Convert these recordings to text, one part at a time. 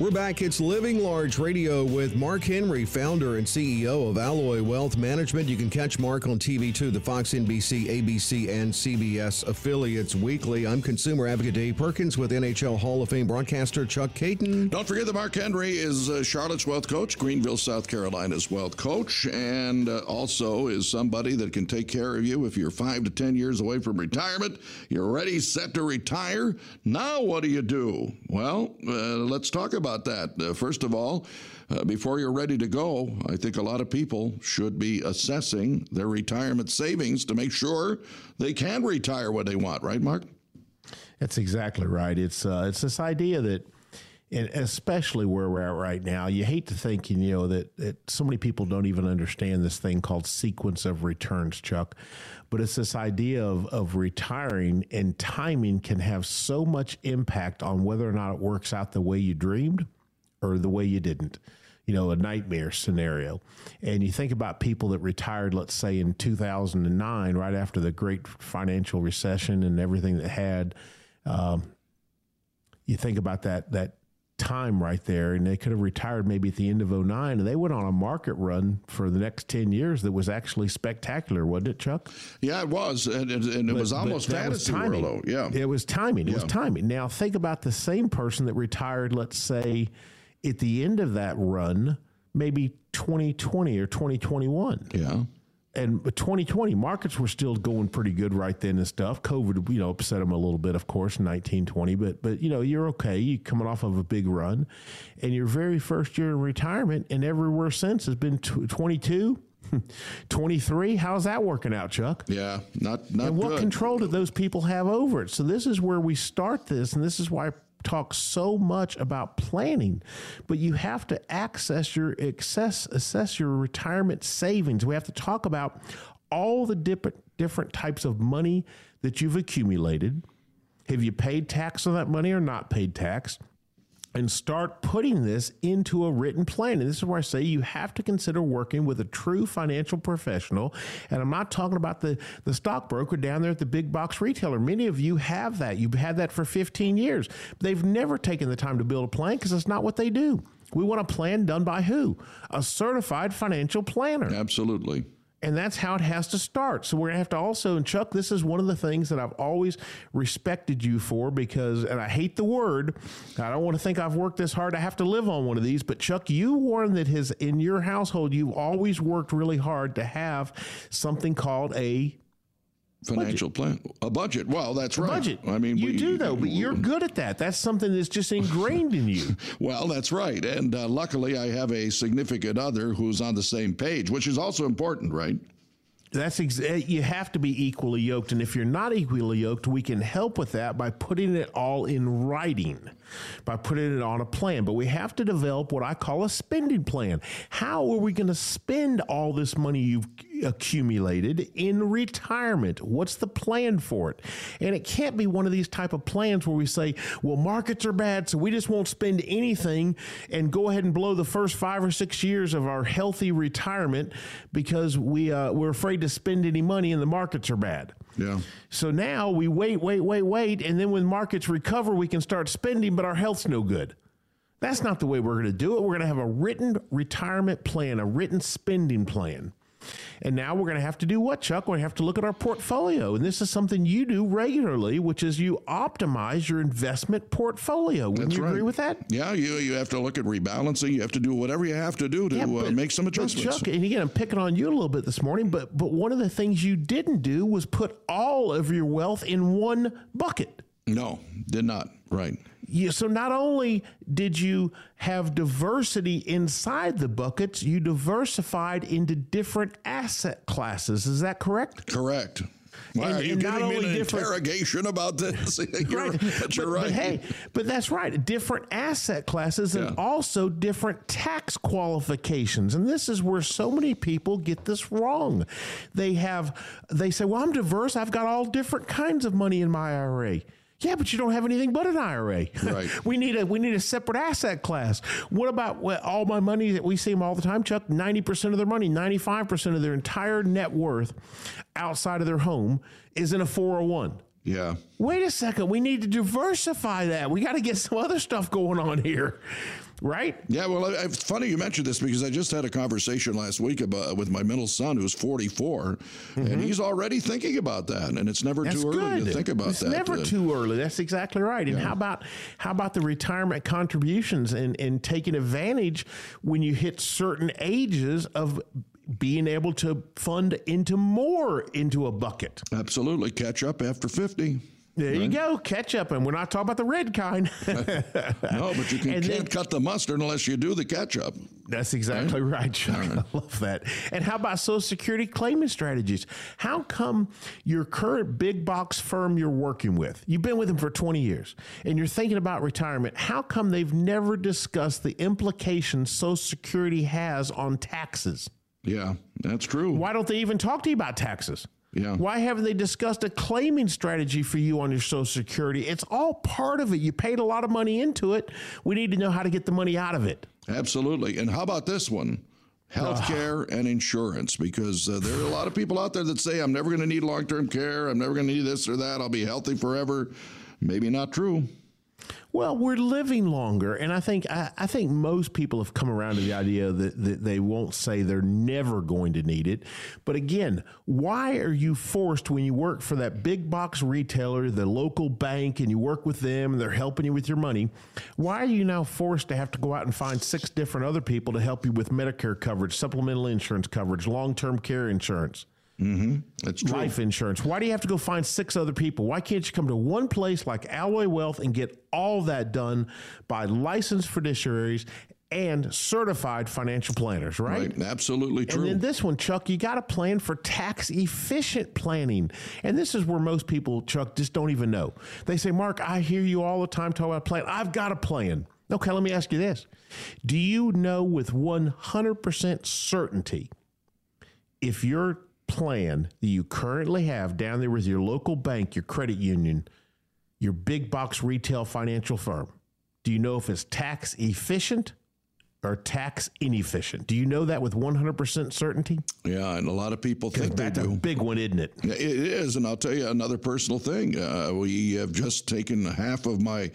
We're back. It's Living Large Radio with Mark Henry, founder and CEO of Alloy Wealth Management. You can catch Mark on TV2, the Fox, NBC, ABC, and CBS affiliates weekly. I'm consumer advocate Dave Perkins with NHL Hall of Fame broadcaster Chuck Kaiton. Don't forget that Mark Henry is uh, Charlotte's wealth coach, Greenville, South Carolina's wealth coach, and uh, also is somebody that can take care of you if you're five to 10 years away from retirement. You're ready, set to retire. Now, what do you do? Well, uh, let's talk about about that. Uh, first of all, uh, before you're ready to go, I think a lot of people should be assessing their retirement savings to make sure they can retire when they want. Right, Mark? That's exactly right. It's uh, it's this idea that and especially where we're at right now, you hate to think, you know, that, that so many people don't even understand this thing called sequence of returns, Chuck. But it's this idea of, of retiring and timing can have so much impact on whether or not it works out the way you dreamed or the way you didn't. You know, a nightmare scenario. And you think about people that retired, let's say in 2009, right after the great financial recession and everything that had. Um, you think about that that time right there, and they could have retired maybe at the end of 09, and they went on a market run for the next 10 years that was actually spectacular, wasn't it, Chuck? Yeah, it was. And, and, and it but, was almost fantasy was world, though. Yeah. It was timing. It yeah. was timing. Now, think about the same person that retired, let's say, at the end of that run, maybe 2020 or 2021. Yeah and 2020 markets were still going pretty good right then and stuff. COVID, you know, upset them a little bit, of course, in 1920. But but you know, you're okay. You coming off of a big run, and your very first year in retirement, and everywhere since has been 22. 23 how's that working out chuck yeah not not and what good. control do those people have over it so this is where we start this and this is why talk so much about planning, but you have to access your access assess your retirement savings. We have to talk about all the different different types of money that you've accumulated. Have you paid tax on that money or not paid tax? And start putting this into a written plan. And this is where I say you have to consider working with a true financial professional. And I'm not talking about the, the stockbroker down there at the big box retailer. Many of you have that. You've had that for 15 years. They've never taken the time to build a plan because it's not what they do. We want a plan done by who? A certified financial planner. Absolutely. And that's how it has to start. So we're to have to also, and Chuck, this is one of the things that I've always respected you for because, and I hate the word, I don't want to think I've worked this hard. I have to live on one of these. But Chuck, you warned that his, in your household, you've always worked really hard to have something called a financial budget. plan. A budget. Well that's a right. budget. I mean you we, do though but you're good at that. That's something that's just ingrained in you. Well that's right. And uh, luckily i have a significant other who's on the same page which is also important right? That's ex- eh, you have to be equally yoked, and if you're not equally yoked, we can help with that by putting it all in writing, by putting it on a plan. But we have to develop what I call a spending plan. How are we going to spend all this money you've accumulated in retirement? What's the plan for it? And it can't be one of these type of plans where we say, "Well, markets are bad, so we just won't spend anything and go ahead and blow the first five or six years of our healthy retirement because we uh, we're afraid." afraid to spend any money and the markets are bad. Yeah. So now we wait, wait, wait, wait. And then when markets recover, we can start spending, but our health's no good. That's not the way we're going to do it. We're going to have a written retirement plan, a written spending plan. And now we're going to have to do what, Chuck? We have to look at our portfolio. And this is something you do regularly, which is you optimize your investment portfolio. Wouldn't That's you right. agree with that? Yeah, you you have to look at rebalancing. You have to do whatever you have to do to yeah, uh, but, uh, make some adjustments. Chuck, and again, I'm picking on you a little bit this morning, but but one of the things you didn't do was put all of your wealth in one bucket. No, did not. Right. You, so not only did you have diversity inside the buckets, you diversified into different asset classes. Is that correct? Correct. Why and, are you giving me an interrogation about this? you're, right. But, you're right. But hey, but that's right. Different asset classes and yeah. also different tax qualifications. And this is where so many people get this wrong. They have they say, "Well, I'm diverse. I've got all different kinds of money in my IRA." Yeah, but you don't have anything but an IRA. Right. we need a we need a separate asset class. What about what, all my money that we see them all the time, Chuck? Ninety percent of their money, ninety five percent of their entire net worth outside of their home is in a four hundred one. Yeah. Wait a second. We need to diversify that. We got to get some other stuff going on here, right? Yeah, well, it's funny you mentioned this because I just had a conversation last week about with my middle son who's 44, and he's already thinking about that. And it's never Mm-hmm. That's too early good. to think about it's that. never Uh, too early. That's exactly right. And how about how about the retirement contributions and, and taking advantage when you hit certain ages of being able to fund into more into a bucket. Absolutely, catch up after 50. There you go, ketchup, and we're not talking about the red kind. No, but you can, can't then- cut the mustard unless you do the ketchup. That's exactly right, Chuck. I love that. And how about Social Security claiming strategies? How come your current big box firm you're working with, you've been with them for 20 years, and you're thinking about retirement, how come they've never discussed the implications Social Security has on taxes? Yeah, that's true. Why don't they even talk to you about taxes? Yeah. Why haven't they discussed a claiming strategy for you on your Social Security? It's all part of it. You paid a lot of money into it. We need to know how to get the money out of it. Absolutely. And how about this one? Healthcare and insurance, because uh, there are a lot of people out there that say, I'm never going to need long term care. I'm never going to need this or that. I'll be healthy forever. Maybe not true. Well, we're living longer, and I think I, I think most people have come around to the idea that, that they won't say they're never going to need it. But again, why are you forced when you work for that big box retailer, the local bank, and you work with them, and they're helping you with your money? Why are you now forced to have to go out and find six different other people to help you with Medicare coverage, supplemental insurance coverage, long term care insurance? Mm-hmm. That's true. life insurance. Why do you have to go find six other people? Why can't you come to one place like Alloy Wealth and get all that done by licensed fiduciaries and certified financial planners, right? Right. Absolutely true. And then this one, Chuck, you got to plan for tax efficient planning. And this is where most people, Chuck, just don't even know. They say, Mark, I hear you all the time talk about plan. I've got a plan. Okay, let me ask you this. Do you know with 100% certainty if your plan that you currently have down there with your local bank, your credit union, your big box retail financial firm, do you know if it's tax efficient or tax inefficient? Do you know that with 100% certainty? yeah, and a lot of people think they That's a do. big one, isn't it? It is, and I'll tell you another personal thing. Uh, we have just taken half of my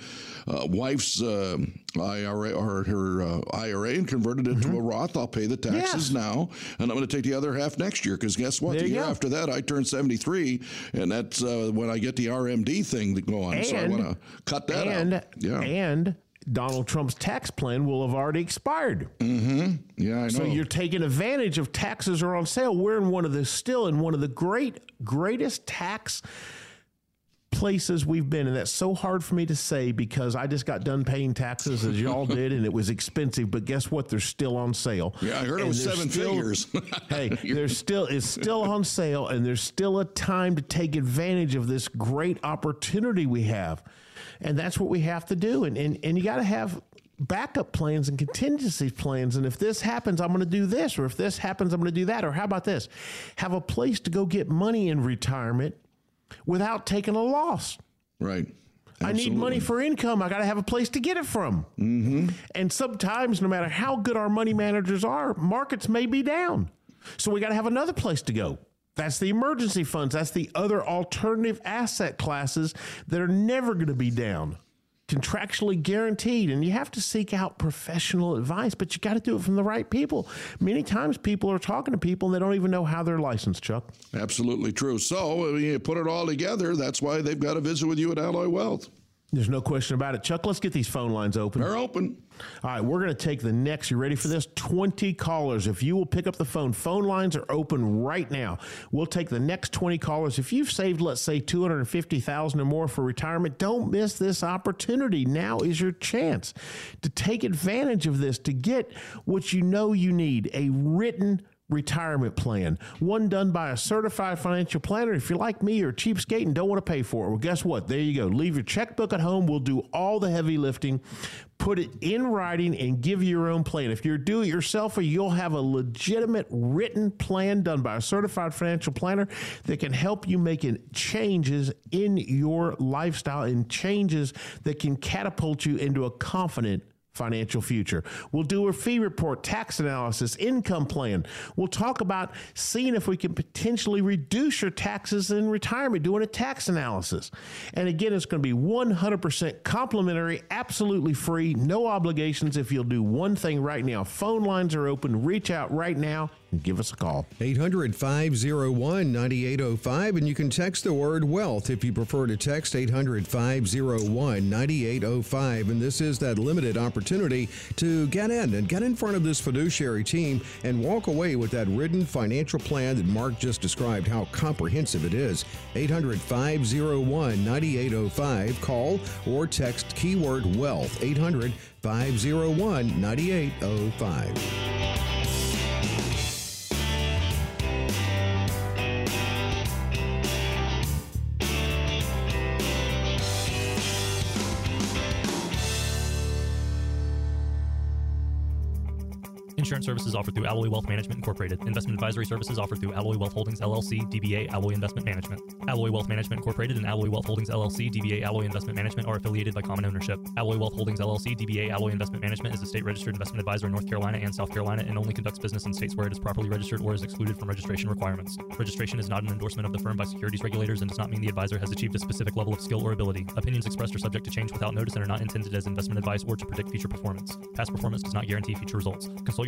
uh, wife's uh, IRA or her uh, IRA and converted it to a Roth. I'll pay the taxes Mm-hmm. Yes. now, and I'm going to take the other half next year. Because guess what? There the year go. after that, I turn 73, and that's uh, when I get the RMD thing to go on. so I want to cut that and out. Yeah, and Donald Trump's tax plan will have already expired. Mm-hmm. yeah, I know. So you're taking advantage of taxes are on sale. We're in one of the still in one of the great greatest tax places we've been and that's so hard for me to say because I just got done paying taxes as y'all did and it was expensive but guess what they're still on sale. yeah, I heard it was seven still- figures. hey, there's still it's still on sale and there's still a time to take advantage of this great opportunity we have. And that's what we have to do. And and, and you gotta have backup plans and contingency plans. And if this happens, I'm gonna do this, or if this happens, I'm gonna do that. Or how about this? Have a place to go get money in retirement without taking a loss. right. I need money for income. I got to have a place to get it from. Mm-hmm. And sometimes, no matter how good our money managers are, markets may be down. So we got to have another place to go. That's the emergency funds. That's the other alternative asset classes that are never going to be down, contractually guaranteed. And you have to seek out professional advice, but you got to do it from the right people. Many times people are talking to people and they don't even know how they're licensed, Chuck. Absolutely true. So you put it all together, that's why they've got to visit with you at Alloy Wealth. There's no question about it. Chuck, let's get these phone lines open. They're open. All right, we're going to take the next. You ready for this? 20 callers. If you will pick up the phone, phone lines are open right now. We'll take the next 20 callers. If you've saved, let's say, 250,000 or more for retirement, don't miss this opportunity. Now is your chance to take advantage of this to get what you know you need, a written retirement plan, one done by a certified financial planner. If you're like me or cheapskate and don't want to pay for it, well, guess what? There you go. Leave your checkbook at home. We'll do all the heavy lifting put it in writing and give you your own plan. If you're do it yourselfer, you'll have a legitimate written plan done by a certified financial planner that can help you make changes in your lifestyle and changes that can catapult you into a confident financial future. We'll do a fee report, tax analysis, income plan. We'll talk about seeing if we can potentially reduce your taxes in retirement, doing a tax analysis. And again, it's going to be 100% complimentary, absolutely free, no obligations if you'll do one thing right now. Phone lines are open. Reach out right now and give us a call. 800 501 9805. And you can text the word wealth if you prefer to text 800 501 9805. And this is that limited opportunity to get in and get in front of this fiduciary team and walk away with that written financial plan that Mark just described how comprehensive it is. 800 501 9805. Call or text keyword wealth 800 501 9805. Insurance services offered through Alloy Wealth Management Incorporated. Investment advisory services offered through Alloy Wealth Holdings LLC, DBA Alloy Investment Management. Alloy Wealth Management Incorporated and Alloy Wealth Holdings LLC, DBA Alloy Investment Management are affiliated by common ownership. Alloy Wealth Holdings LLC, DBA Alloy Investment Management is a state registered investment advisor in North Carolina and South Carolina and only conducts business in states where it is properly registered or is excluded from registration requirements. Registration is not an endorsement of the firm by securities regulators and does not mean the advisor has achieved a specific level of skill or ability. Opinions expressed are subject to change without notice and are not intended as investment advice or to predict future performance. Past performance does not guarantee future results. Consult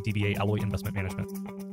DBA Alloy Investment Management.